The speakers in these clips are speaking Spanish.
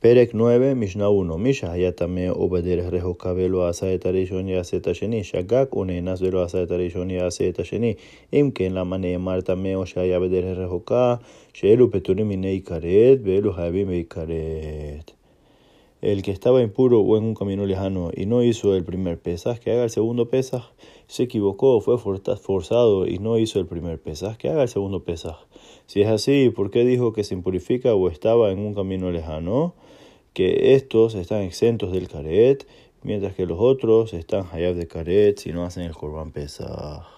פרק 9, משנה 1. מי שהיה טמא או בדרך רחוקה ולא עשה את הראשון יעשה את השני, שגג או נאנס ולא עשה את הראשון יעשה את השני. אם כן, למה נאמר טמא או שהיה בדרך רחוקה, שאלו פטורים מיני כרת ואלו חייבים בכרת. El que estaba impuro o en un camino lejano y no hizo el primer pesaj, que haga el segundo pesaj. Se equivocó, fue forzado y no hizo el primer pesaj, que haga el segundo pesaj. Si es así, ¿por qué dijo que se impurifica o estaba en un camino lejano? Que estos están exentos del caret, mientras que los otros están hayab de caret si no hacen el korban pesaj.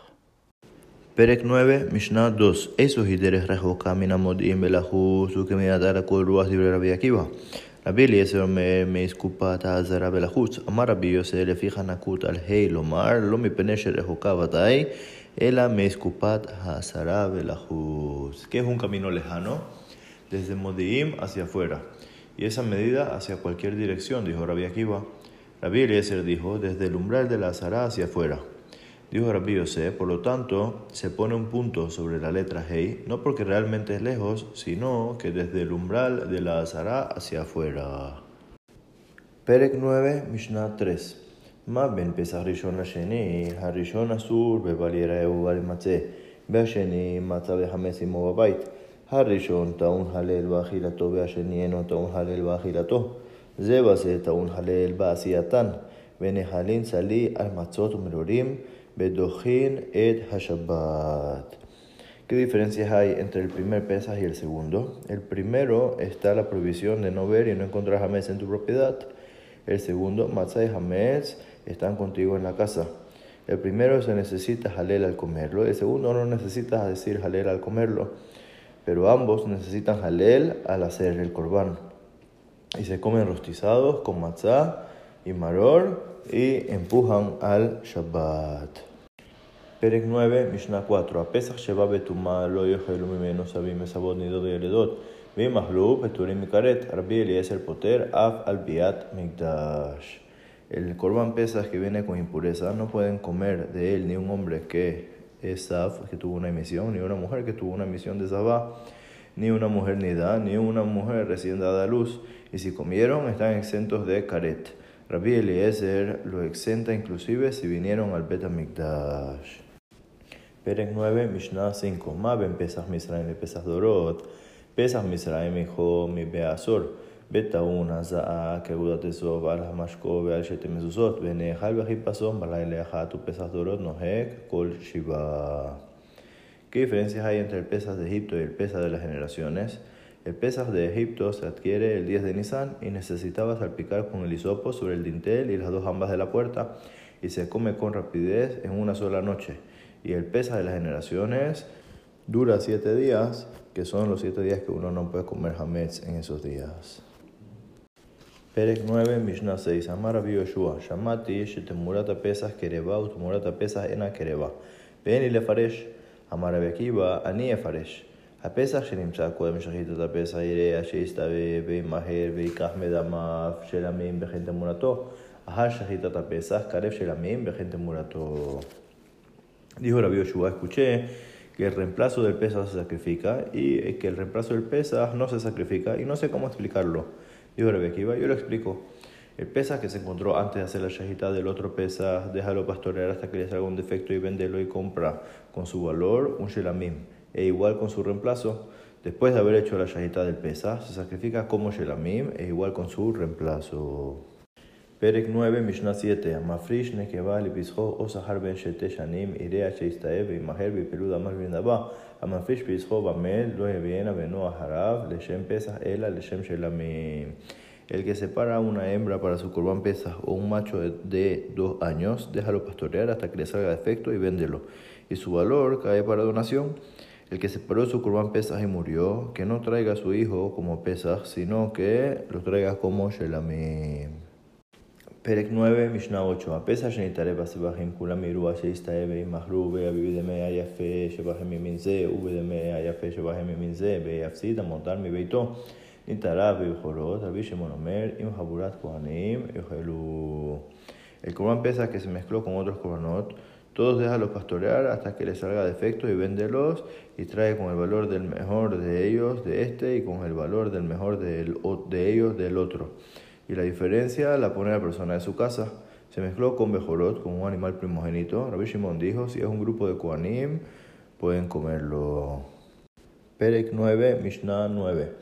פרק 9, משנה 2. איזו היא דרך רחוקה מן המודיעין בלחוץ וכמידת כל רוח דברי רבי עקיבא. רבי אליעזר מאסקופת האזהרה ולחוץ. אמר רבי יוסי לפי חנקות על ה' לומר, לא מפני שרחוקה ודאי, אלא מאסקופת האזהרה ולחוץ. ¿Qué es un camino lejano? Desde Modi'im hacia afuera. Y esa medida hacia cualquier dirección, dijo Rabbi Akiva. Rabbi Eliezer dijo, desde el umbral de la azara hacia afuera. Dijo Rabbi Yosef, por lo tanto, se pone un punto sobre la letra Hei, no porque realmente es lejos, sino que desde el umbral de la azara hacia afuera. Perek 9, Mishnah 3. מה בין פסח ראשון לשני? הראשון אסור בבל יראהו ובל ימצא, והשני מצא וחמץ עמו בבית. הראשון טעון הלל באכילתו והשני אינו טעון הלל באכילתו. זה בזה טעון הלל בעשייתן, ונחלין צלי על מצות ומרורים, בדוחין את השבת. ¿Qué diferencias hay entre el primer pesaj y el segundo? El primero está la prohibición de no ver y no encontrar jamés en tu propiedad. El segundo, matzah y jamés están contigo en la casa. El primero se necesita jalel al comerlo, el segundo no necesitas decir jalel al comerlo, pero ambos necesitan jalel al hacer el corbán. Y se comen rostizados con matzah y maror y empujan al Shabbat. Perek 9, Mishnah 4. A Pesach Sheba Betuma lo yochelu mimeno sabim esabot nidot yeledot. Vimahlu peturim mikaret. Rabbi Eliezer poter af al biat mikdash. El korban Pesach que viene con impureza no pueden comer de él ni un hombre que es Saf, que tuvo una emisión, ni una mujer que tuvo una emisión de Sabá, ni una mujer nida, ni una mujer recién dada a luz. Y si comieron, están exentos de karet. Rabbi Eliezer lo exenta inclusive si vinieron al Bet Mikdash. Perek 9, Mishnah 5. Ma ben Pesach Misraim y Pesach Dorot. Pesach Misraim hijo mi Beazor. בטעון הזעה כעבודת אזוב על המשקו ועל שתי מזוזות, ונאכל בחיפשון בלילה אחת ופסח דורות נוהג כל שבעה. ¿Qué diferencias hay entre el Pesach de Egipto y el Pesach de las generaciones? El Pesach de Egipto se adquiere el 10 de Nisan y necesitaba salpicar con el hisopo sobre el dintel y las dos ambas de la puerta y se come con rapidez en una sola noche. Y el Pesach de las generaciones dura siete días, que son los siete días que uno no puede comer hametz en esos días. Perec 9, Mishnah 6. Amar Rabbi Yoshua. Yamati, Shetemurata pesas, Kereba, Utemurata pesas, Ena Kereba. Ven y le faresh. Amar Rabbi Akiva, Ani e faresh. A pesas, Shenim Chaco, Mishahita, Tapesa, Irea, Sheistabe, Be Maher, Be Kahmed, Amaf, Shelamim, Bejente Murato. Ahar Shahita, Tapesas, Karef, Shelamim, Bejente Murato. Dijo Rabbi Yoshua, escuché que el reemplazo del pesas se sacrifica y que el reemplazo del pesas no se sacrifica y no sé cómo explicarlo. Dijo yo lo explico. El pesa que se encontró antes de hacer la shahita del otro pesa, déjalo pastorear hasta que le salga un defecto y véndelo y compra con su valor un shelamim. E igual con su reemplazo, después de haber hecho la shahita del pesa, se sacrifica como shelamim e igual con su reemplazo. Perek 9, Mishnah 7. Mafrish nekeva lipischo o sahar ben shete shanim irea sheistae veimaher vipelud amar vinaba. המפריש פסחו במת לא יביאנה בנו אחריו לשם פסח אלא לשם shelamim. El que separa una hembra para su corbán pesas o un macho de, de dos años, déjalo pastorear hasta que le salga defecto y véndelo. Y su valor cae para donación. El que separó su corbán pesas y murió, que no traiga a su hijo como pesas, sino que lo traiga como shelamim. פרק 9, משנה 8. הפסח שנתערב בסבכים כולם יראו אשר יסתאב וימהרו ויביאו דמי היפה שבהם ממין זה ובדמי היפה שבהם ממין זה ויפסיד המותר מביתו. נתערב בבכורות, רבי שמעון אומר, עם חבורת כהנים יאכלו. El corban pesa que se mezcló con otros corbanot Todos déjalos pastorear hasta que les salga defecto y véndelos y trae con el valor del mejor de ellos de este y con el valor del mejor de, de ellos del otro. Y la diferencia la pone la persona de su casa. Se mezcló con Bejorot, con un animal primogénito. Rabbi Shimon dijo, si es un grupo de Koanim, pueden comerlo. Perek 9, Mishnah 9.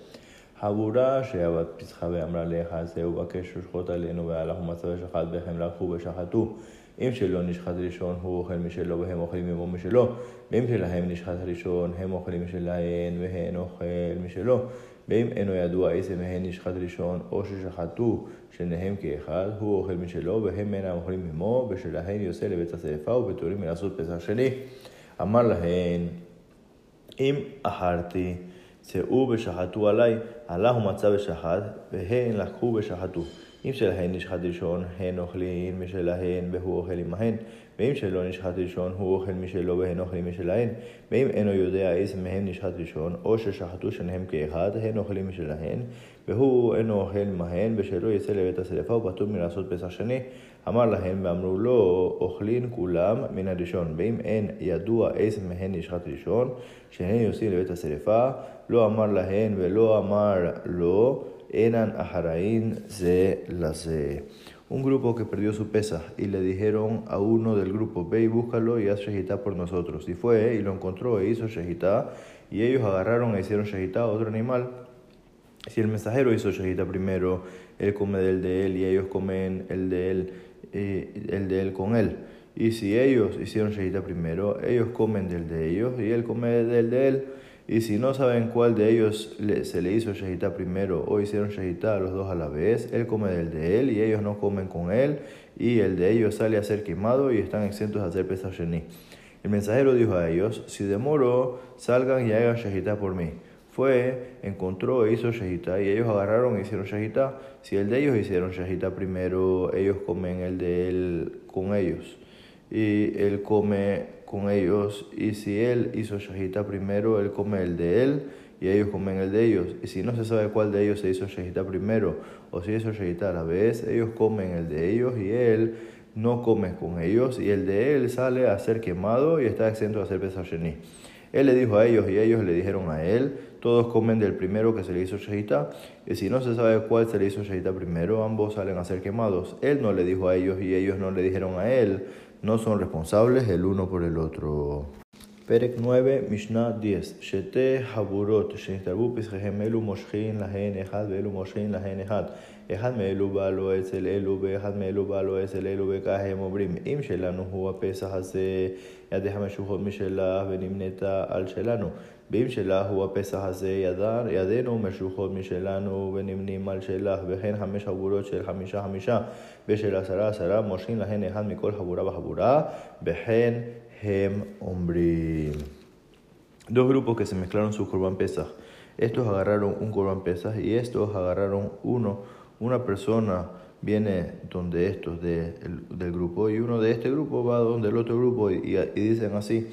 Habura sheabat pizjabe amra leja zeu bakesh shot alenu ve'alahu matzav shachat bechem lakhu ושחטו. אם שלא נשחט ראשון הוא אוכל משלו והם אוכלים עמו משלו, ואם שלהם נשחט ראשון הם אוכלים משלהן והן אוכל משלו, ואם אינו ידוע איזה מהן נשחט ראשון או ששחטו שניהם כאחד, הוא אוכל משלו והם אינם אוכלים עמו, ושלהן יוצא לבית השרפה ופטורים מלעשות פסח שני. אמר להן, אם אחרתי צאו ושחטו עלי, הלך ומצא ושחט, והן לקחו ושחטו. אם שלהן נשחט ראשון, הן אוכלים משלהן והוא אוכל עמהן, ואם שלא נשחט ראשון, הוא אוכל משלו והן אוכלים משלהן, ואם אינו יודע איזה מהם נשחט ראשון, או ששחטו שניהם כאחד, הן אוכלים משלהן, והוא אינו אוכל עמהן, ושלא יצא לבית השרפה ופטור מלעשות פסח שני. אמר להם ואמרו לו, אוכלין כולם מן הראשון, ואם אין ידוע איזה מהן נשחט ראשון, שהן יוצאים לבית השרפה, לא אמר להן ולא אמר לו, eran aharaín ze ze. Un grupo que perdió su pesa y le dijeron a uno del grupo, ve y búscalo y haz shehitá por nosotros. Y fue y lo encontró e hizo shehitá y ellos agarraron e hicieron shehitá a otro animal. Si el mensajero hizo shehitá primero, él come del de él y ellos comen el de él, y el de él con él. Y si ellos hicieron shehitá primero, ellos comen del de ellos y él come del de él. Y si no saben cuál de ellos se le hizo shahita primero o hicieron shahita a los dos a la vez, él come del de él y ellos no comen con él y el de ellos sale a ser quemado y están exentos de hacer pesach sheni. El mensajero dijo a ellos, si demoro, salgan y hagan shahita por mí. Fue, encontró e hizo shahita y ellos agarraron e hicieron shahita. Si el de ellos hicieron shahita primero, ellos comen el de él con ellos. Y él come con ellos, y si él hizo shahita primero, él come el de él, y ellos comen el de ellos. Y si no se sabe cuál de ellos se hizo shahita primero, o si hizo shahita a la vez, ellos comen el de ellos, y él no come con ellos, y el de él sale a ser quemado y está exento de hacer pesasheni. Él le dijo a ellos, y ellos le dijeron a él, todos comen del primero que se le hizo shahita, y si no se sabe cuál se le hizo shahita primero, ambos salen a ser quemados. Él no le dijo a ellos, y ellos no le dijeron a él, no son responsables el uno por el otro. Perec 9, Mishnah 10. Shete Haburot, Shenistarbu Pisgehem, Elu Moshkin, Lahen Ejad, Elu Moshkin, Lahen אחד מאלו בא לו אצל אלו ואחד מאלו בא לו אצל אלו וכך הם אומרים אם שלנו הוא הפסח הזה ידיך משוכות משלה ונמנתה על שלנו ואם שלה הוא הפסח הזה ידר, ידינו משוכות משלנו ונמנים על שלך וכן חמש חבורות של חמישה חמישה ושל עשרה עשרה מושכים להן אחד מכל חבורה וחבורה וכן הם אומרים Dos grupos que se mezclaron su Corban Pesach. Estos agarraron un Corban Pesach y estos agarraron uno una persona viene donde estos de, del grupo y uno de este grupo va donde el otro grupo y, dicen así,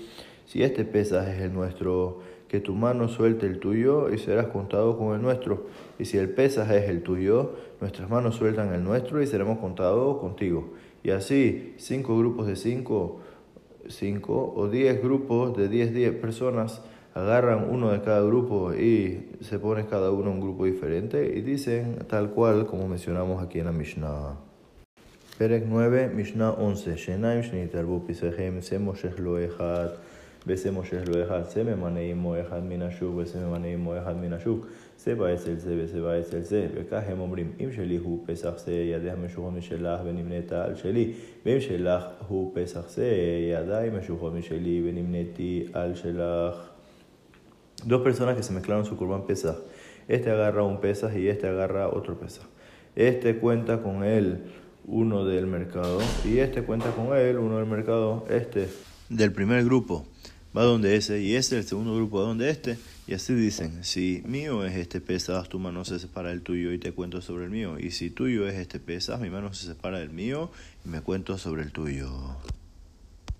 si este pesaje es el nuestro, que tu mano suelte el tuyo y serás contado con el nuestro. Y si el pesaje es el tuyo, nuestras manos sueltan el nuestro y seremos contados contigo. Y así, cinco grupos de cinco, cinco o diez grupos de diez, diez personas agarran uno de cada grupo y se pone cada uno un grupo diferente y dicen tal cual como mencionamos aquí en la Mishnah. Perek 9, Mishnah 11. Shenaim shenitarbu pisechem se moshech lo echad, vese moshech lo echad, se memaneim mo echad minashuk, vese memaneim mo echad minashuk, se va אצל זה וזה בא אצל זה, וכך הם אומרים, אם שלי הוא פסח זה, ידיה משוחררות משלך ונמנתה על שלי, ואם שלך הוא פסח זה, ידיי משוחררות משלי ונמנתי על שלך. Dos personas que se mezclaron su curva pesa. Este agarra un pesa y este agarra otro pesa. Este cuenta con él uno del mercado y este cuenta con él uno del mercado. Este del primer grupo va donde ese y este del segundo grupo va donde este. Y así dicen, si mío es este pesa, tu mano se separa del tuyo y te cuento sobre el mío. Y si tuyo es este pesa, mi mano se separa del mío y me cuento sobre el tuyo.